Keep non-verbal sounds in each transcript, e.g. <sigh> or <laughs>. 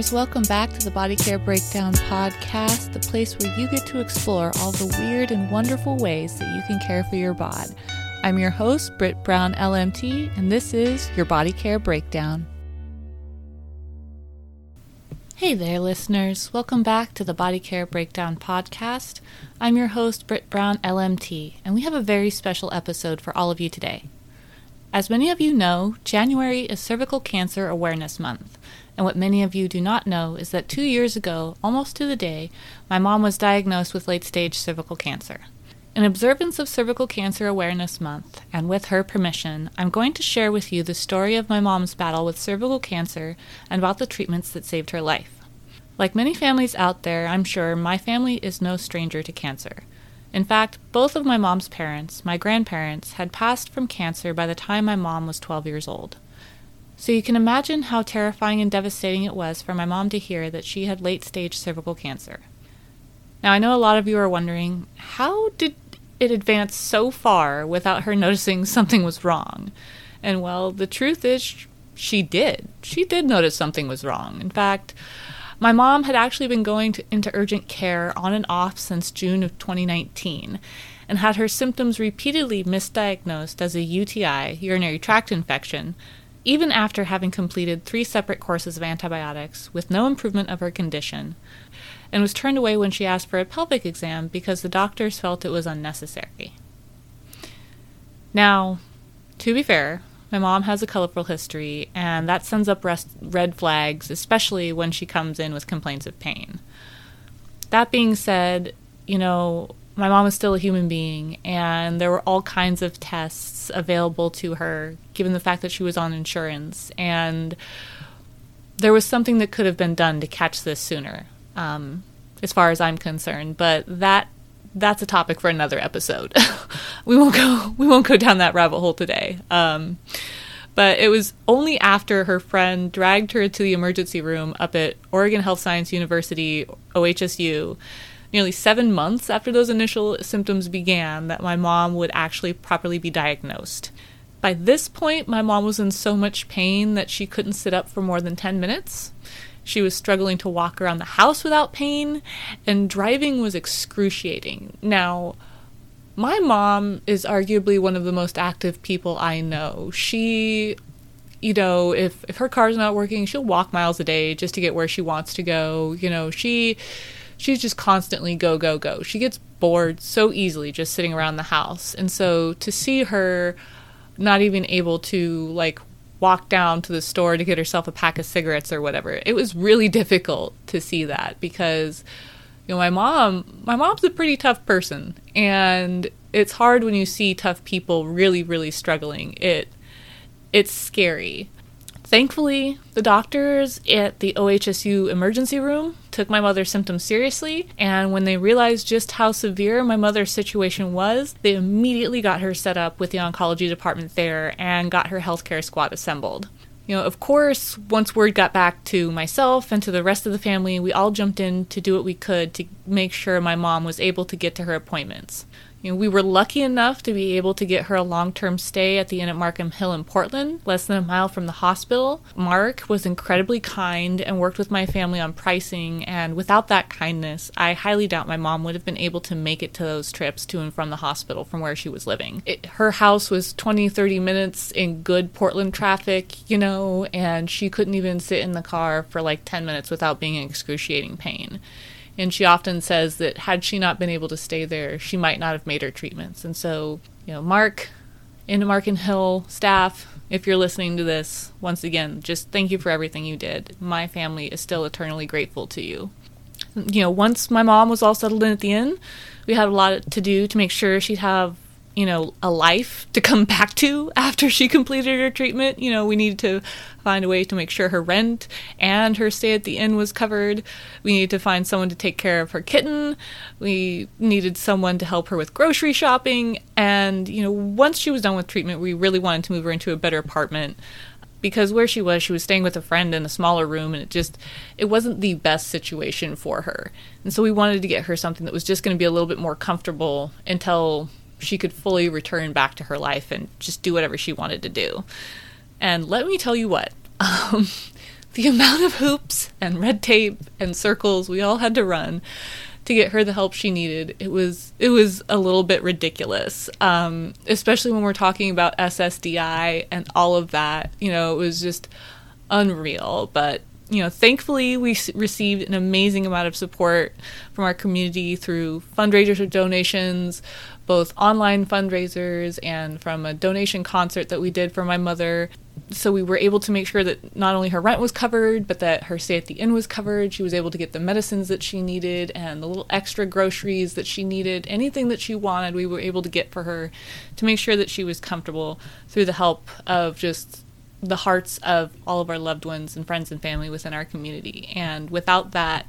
listeners. Welcome back to the Body Care Breakdown podcast, the place where you get to explore all the weird and wonderful ways that you can care for your bod. I'm your host, Britt Brown LMT, and this is your Body Care Breakdown. Hey there, listeners. Welcome back to the Body Care Breakdown podcast. I'm your host, Britt Brown LMT, and we have a very special episode for all of you today. As many of you know, January is Cervical Cancer Awareness Month. And what many of you do not know is that two years ago, almost to the day, my mom was diagnosed with late stage cervical cancer. In observance of Cervical Cancer Awareness Month, and with her permission, I'm going to share with you the story of my mom's battle with cervical cancer and about the treatments that saved her life. Like many families out there, I'm sure my family is no stranger to cancer. In fact, both of my mom's parents, my grandparents, had passed from cancer by the time my mom was 12 years old. So you can imagine how terrifying and devastating it was for my mom to hear that she had late stage cervical cancer. Now, I know a lot of you are wondering how did it advance so far without her <laughs> noticing something was wrong? And well, the truth is, she did. She did notice something was wrong. In fact, my mom had actually been going to, into urgent care on and off since June of 2019 and had her symptoms repeatedly misdiagnosed as a UTI, urinary tract infection, even after having completed three separate courses of antibiotics with no improvement of her condition, and was turned away when she asked for a pelvic exam because the doctors felt it was unnecessary. Now, to be fair, my mom has a colorful history, and that sends up rest- red flags, especially when she comes in with complaints of pain. That being said, you know, my mom was still a human being, and there were all kinds of tests available to her, given the fact that she was on insurance. And there was something that could have been done to catch this sooner, um, as far as I'm concerned. But that that's a topic for another episode. <laughs> we won't go we won't go down that rabbit hole today. Um, but it was only after her friend dragged her to the emergency room up at Oregon Health Science University, OHSU, nearly seven months after those initial symptoms began that my mom would actually properly be diagnosed. By this point, my mom was in so much pain that she couldn't sit up for more than 10 minutes. She was struggling to walk around the house without pain, and driving was excruciating. Now, my mom is arguably one of the most active people I know. She, you know, if, if her car's not working, she'll walk miles a day just to get where she wants to go. You know, she she's just constantly go, go, go. She gets bored so easily just sitting around the house. And so to see her not even able to like walk down to the store to get herself a pack of cigarettes or whatever, it was really <laughs> difficult to see that because you know my mom my mom's a pretty tough person and it's hard when you see tough people really really struggling. It it's scary. Thankfully, the doctors at the OHSU emergency room took my mother's symptoms seriously, and when they realized just how severe my mother's situation was, they immediately got her set up with the oncology department there and got her healthcare squad assembled. You know, of course, once word got back to myself and to the rest of the family, we all jumped in to do what we could to make sure my mom was able to get to her appointments. You know, we were lucky enough to be able to get her a long term stay at the inn at Markham Hill in Portland, less than a mile from the hospital. Mark was incredibly kind and worked with my family on pricing, and without that kindness, I highly doubt my mom would have been able to make it to those trips to and from the hospital from where she was living. It, her house was 20, 30 minutes in good Portland traffic, you know, and she couldn't even sit in the car for like 10 minutes without being in excruciating pain. And she often says that had she not been able to stay there, she might not have made her treatments. And so, you know, Mark, into Markham Hill staff, if you're listening to this, once again, just thank you for everything you did. My family is still eternally grateful to you. You know, once my mom was all settled in at the inn, we had a lot to do to make sure she'd have you know, a life to come back to after she completed her treatment. You know, we needed to find a way to make sure her rent and her stay at the inn was covered. We needed to find someone to take care of her kitten. We needed someone to help her with grocery shopping. And, you know, once she was done with treatment, we really wanted to move her into a better apartment because where she was she was staying with a friend in a smaller room and it just it wasn't the best situation for her and so we wanted to get her something that was just going to be a little bit more comfortable until she could fully return back to her life and just do whatever she wanted to do. And let me tell you what, <laughs> um, the amount of hoops and red tape and circles we all had to run to get her the help she needed, it was it was a little bit ridiculous. Um, especially when we're talking about SSDI and all of that. You know, it was just unreal. But you know, thankfully, we received an amazing amount of support from our community through fundraisers or donations, both online fundraisers and from a donation concert that we did for my mother. So we were able to make sure that not only her rent was covered, but that her stay at the inn was covered. She was able to get the medicines that she needed and the little extra groceries that she needed. Anything that she wanted, we were able to get for her to make sure that she was comfortable through the help of just the hearts of all of our loved ones and friends and family within our community. And without that,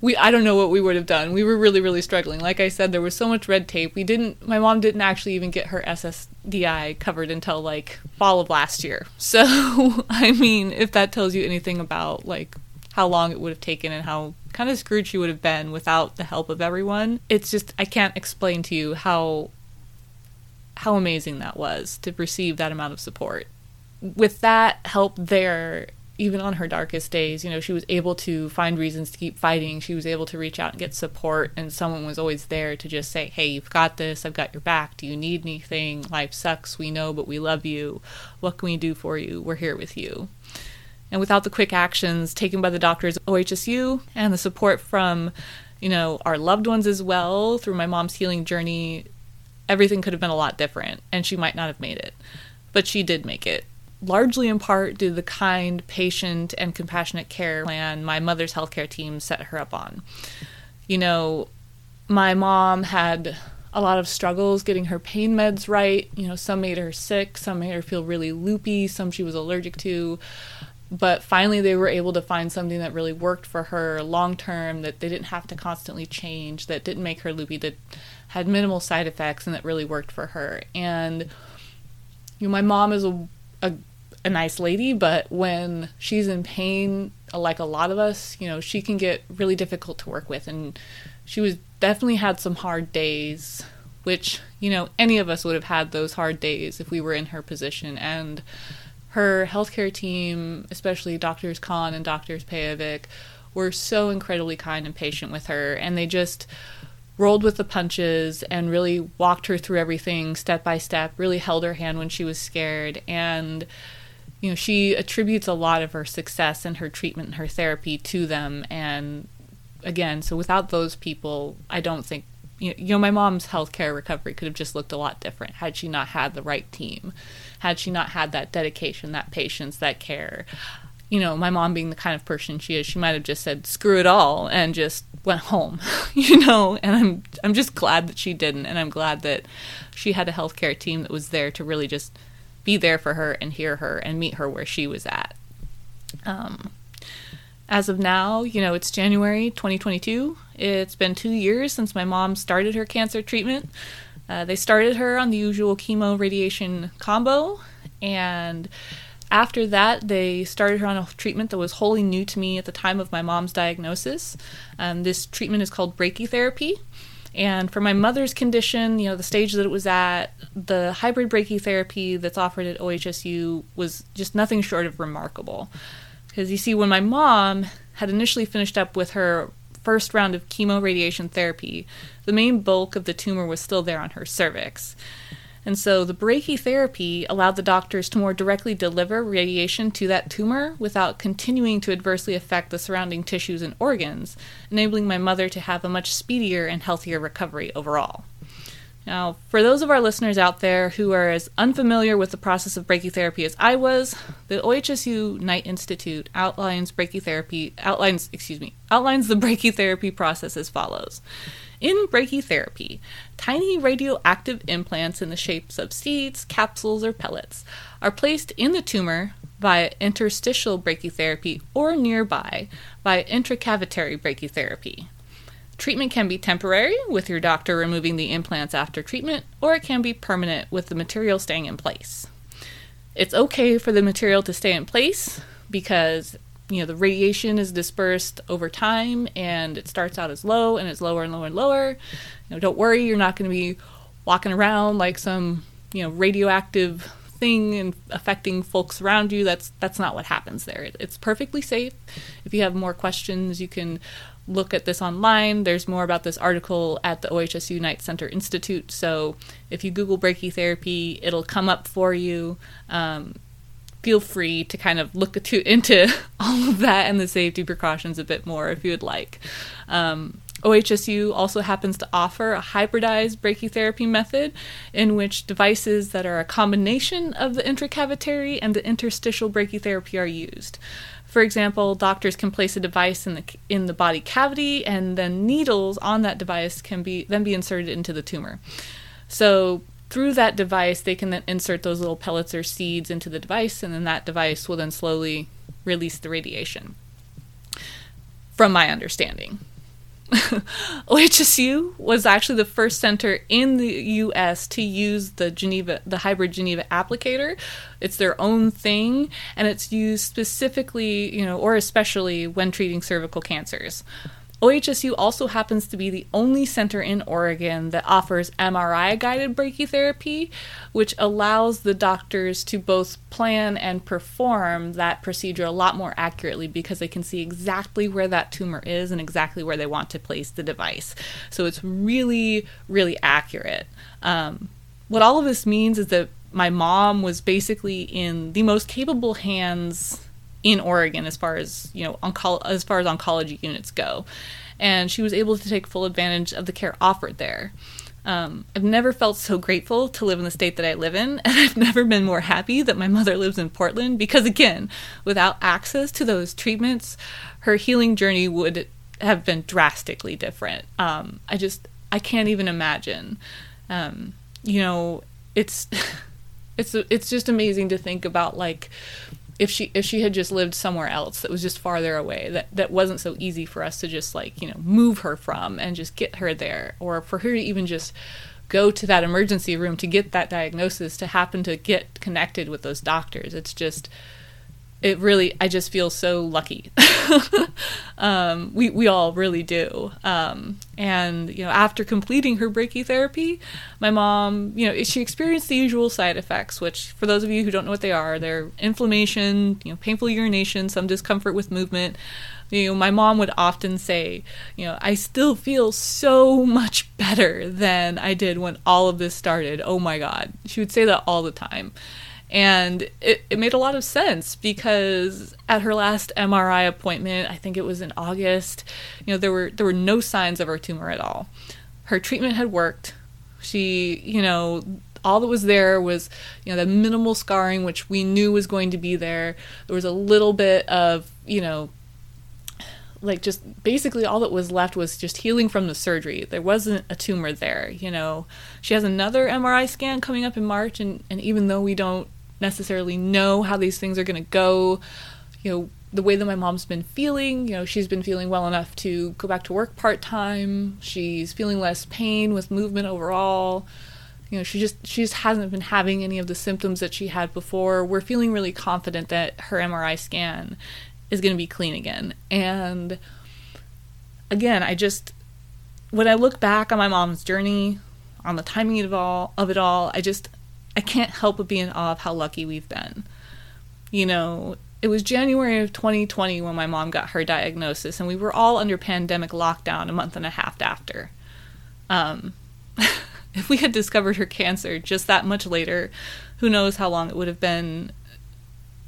we I don't know what we would have done. We were really really struggling. Like I said, there was so much red tape. We didn't. My mom didn't actually even get her SSDI covered until like fall of last year. <laughs> So I mean, if that tells you anything about like how long it would have taken and how kind of screwed she would have been without the help of everyone, it's just I can't explain to you how how amazing that was to receive that amount of support with that help there, even on her darkest days, you know, she was able to find reasons to keep fighting. She was able to reach out and get support, and someone was always there to just say, Hey, you've got this. I've got your back. Do you need anything? Life sucks. We know, but we love you. What can we do for you? We're here with you. And without the quick actions taken by the doctors at OHSU and the support from, you know, our loved ones as well through my mom's healing journey, everything could have been a lot different, and she might not have made it. But she did make it largely in part due to the kind, patient, and compassionate care plan my mother's healthcare team set her up on. You know, my mom had a lot of struggles getting her pain meds right. You know, some made her sick, some made her feel really loopy, some she was allergic to. But finally, they were able to find something that really worked for her long term, that they didn't have to constantly change, that didn't make her loopy, that had minimal side effects, and that really worked for her. And, you know, my mom is a, a nice lady, but when she's in pain, like a lot of us, you know, she can get really difficult to work with. And she was definitely had some hard days, which, you know, any of us would have had those hard days if we were in her position. And her healthcare team, especially Doctors Khan and Doctors Payovic, were so incredibly kind and patient with her. And they just rolled with the punches and really walked her through everything step by step, really held her hand when she was scared. And you know, she attributes a lot of her success and her treatment and her therapy to them. And again, so without those people, I don't think, you know, my mom's healthcare recovery could have just looked a lot different had she not had the right team, had she not had that dedication, that patience, that care. You know, my mom being the kind of person she is, she might have just said, screw it all, and just went home, <laughs> you know, and I'm I'm just glad that she didn't and I'm glad that she had a healthcare team that was there to really just be there for her and hear her and meet her where she was at. Um, as of now, you know, it's January 2022. It's been two years since my mom started her cancer treatment. Uh, they started her on the usual chemo radiation combo, and after that, they started her on a treatment that was wholly new to me at the time of my mom's diagnosis. Um, this treatment is called brachytherapy. And for my mother's condition, you know, the stage that it was at, the hybrid brachytherapy that's offered at OHSU was just nothing short of remarkable. Because you see, when my mom had initially finished up with her first round of chemo radiation therapy, the main bulk of the tumor was still there on her cervix. And so the brachytherapy allowed the doctors to more directly deliver radiation to that tumor without continuing to adversely affect the surrounding tissues and organs, enabling my mother to have a much speedier and healthier recovery overall. Now, for those of our listeners out there who are as unfamiliar with the process of brachytherapy as I was, the OHSU Knight Institute outlines brachytherapy outlines, excuse me, outlines the brachytherapy process as follows. In brachytherapy, tiny radioactive implants in the shapes of seeds, capsules, or pellets are placed in the tumor via interstitial brachytherapy or nearby via intracavitary brachytherapy. Treatment can be temporary, with your doctor removing the implants after treatment, or it can be permanent, with the material staying in place. It's okay for the material to stay in place because you know the radiation is dispersed over time and it starts out as low and it's lower and lower and lower you know don't worry you're not going to be walking around like some you know radioactive thing and affecting folks around you. That's that's not what happens there. It, it's perfectly safe. If you have more questions, you can look at this online. There's more about this article at the OHSU Knight Center Institute. So if you Google brachytherapy, it'll come up for you. Um, feel free to kind of look to, <laughs> into all of that and the safety precautions a bit more if you would like. Um, OHSU also happens to offer a hybridized brachytherapy method in which devices that are a combination of the intracavitary and the interstitial brachytherapy are used. For example, doctors can place a device in the in the body cavity and then needles on that device can be then be inserted into the tumor. So through that device, they can then insert those little pellets or seeds into the device, and then that device will then slowly release the radiation. From my understanding. <laughs> OHSU was actually the first center in the U.S. to use the Geneva, the hybrid Geneva applicator. It's their own thing, and it's used specifically, you know, or especially when treating cervical cancers. OHSU also happens to be the only center in Oregon that offers MRI guided brachytherapy, which allows the doctors to both plan and perform that procedure a lot more accurately because they can see exactly where that tumor is and exactly where they want to place the device. So it's really, really accurate. Um, what all of this means is that my mom was basically in the most capable hands in Oregon as far as you know onco- as far as oncology units go, and she was able to take full advantage of the care offered there. Um, I've never felt so grateful to live in the state that I live in, <laughs> and I've never been more happy that my mother lives in Portland because, again, without access to those treatments, her healing journey would have been drastically different. Um, I just, I can't even imagine. Um, you know, it's, <laughs> it's, it's just amazing to think about like if she if she had just lived somewhere else that was just farther away that that wasn't so easy for us to just like you know move her from and just get her there or for her to even just go to that emergency room to get that diagnosis to happen to get connected with those doctors. It's just it really i just feel so lucky. <laughs> Um, we, we all really do. Um, and you know after completing her brachytherapy my mom you know she experienced the usual side effects which for those of you who don't know what they are they're inflammation you know painful urination some discomfort with movement. You know my mom would often say you know i still feel so much better than i did when all of this started. Oh my god. She would say that all the time and it, it made a lot of sense because at her last MRI appointment, I think it was in August, you know, there were there were no signs of her tumor at all. Her treatment had worked. She, you know, all that was there was, you know, the minimal scarring which we knew was going to be there. There was a little bit of, you know, like just basically all that was left was just healing from the surgery. There wasn't a tumor there, you know. She has another MRI scan coming up in March and, and even though we don't necessarily know how these things are going to go. You know, the way that my mom's been feeling, you know, she's been feeling well enough to go back to work part time. She's feeling less pain with movement overall. You know, she just she just hasn't been having any of the symptoms that she had before. We're feeling really confident that her MRI scan is going to be clean again. And again, I just when I look back on my mom's journey, on the timing of all of it all, I just I can't help but be in awe of how lucky we've been. You know, it was January of 2020 when my mom got her diagnosis, and we were all under pandemic lockdown a month and a half after. Um, <laughs> if we had discovered her cancer just that much later, who knows how long it would have been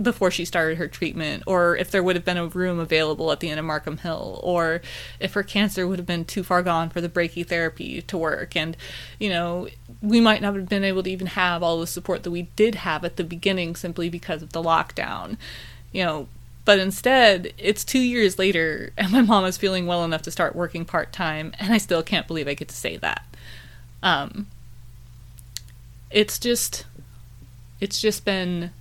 before she started her treatment, or if there would have been a room available at the end of Markham Hill, or if her cancer would have been too far gone for the brachytherapy to work. And, you know, we might not have been able to even have all the support that we did have at the beginning simply because of the lockdown. You know, but instead, it's two years later, <laughs> and my mom is feeling well enough to start working part time, and I still can't believe I get to say that. Um, it's just, it's just been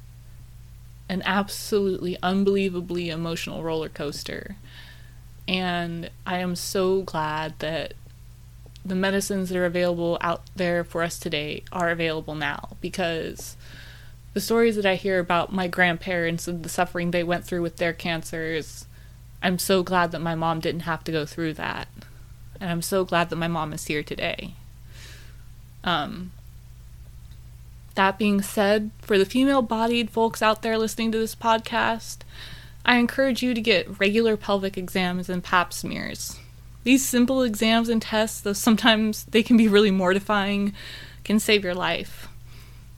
an absolutely unbelievably emotional roller coaster. And I am so glad that the medicines that are available out there for us today are available now because the stories that I hear about my grandparents and the suffering they went through with their cancers, I'm so glad that my mom didn't have to go through that. And I'm so glad that my mom is here today. Um, That being said, for the female bodied folks out there listening to this podcast, I encourage you to get regular pelvic exams and pap smears. These simple exams and tests, though sometimes they can be really mortifying, can save your life.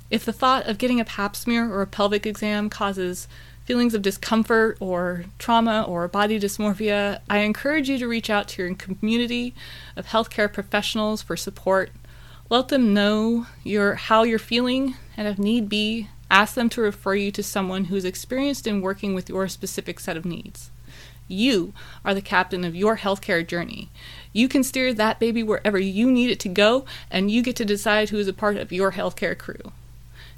If the thought of getting a pap smear or a pelvic exam causes feelings of discomfort or trauma or body dysmorphia, I encourage you to reach out to your community of healthcare professionals for support. Let them know your how you're feeling and if need be, ask them to refer you to someone who's experienced in working with your specific set of needs. You are the captain of your healthcare journey. You can steer that baby wherever you need it to go, and you get to decide who is a part of your healthcare crew.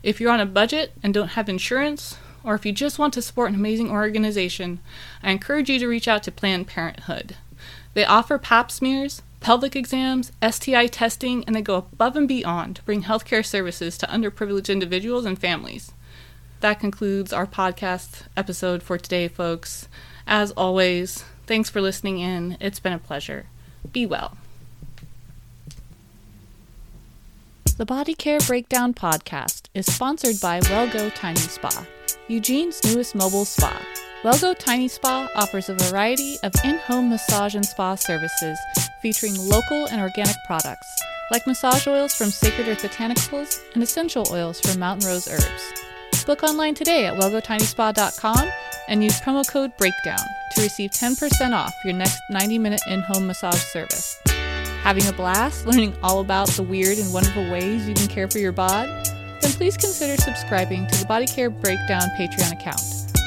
If you're on a budget and don't have insurance, or if you just want to support an amazing organization, I encourage you to reach out to Planned Parenthood. They offer pap smears, pelvic exams, STI testing, and they go above and beyond to bring healthcare services to underprivileged individuals and families. That concludes our podcast episode for today, folks. As always, thanks for listening in. It's been a pleasure. Be well. The Body Care Breakdown podcast is sponsored by WellGo Tiny Spa, Eugene's newest mobile spa. WellGo Tiny Spa offers a variety of in home massage and spa services featuring local and organic products, like massage oils from Sacred Earth Botanicals and essential oils from Mountain Rose Herbs. Book online today at wellgotinyspa.com and use promo code BREAKDOWN to receive 10% off your next 90 minute in home massage service having a blast learning all about the weird and wonderful ways you can care for your bod, then please consider subscribing to the Body Care Breakdown Patreon account.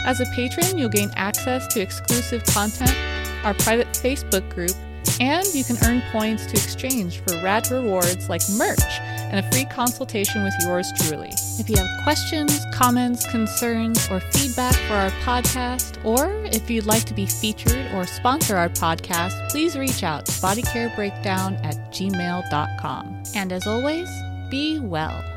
As a patron, you'll gain access to exclusive content, our private Facebook group, and you can earn points to exchange for rad rewards like merch and a free consultation with yours truly. If you have questions, comments, concerns, or feedback for our podcast, or if you'd like to be featured or sponsor our podcast, please reach out to bodycarebreakdown at gmail.com. And as always, be well.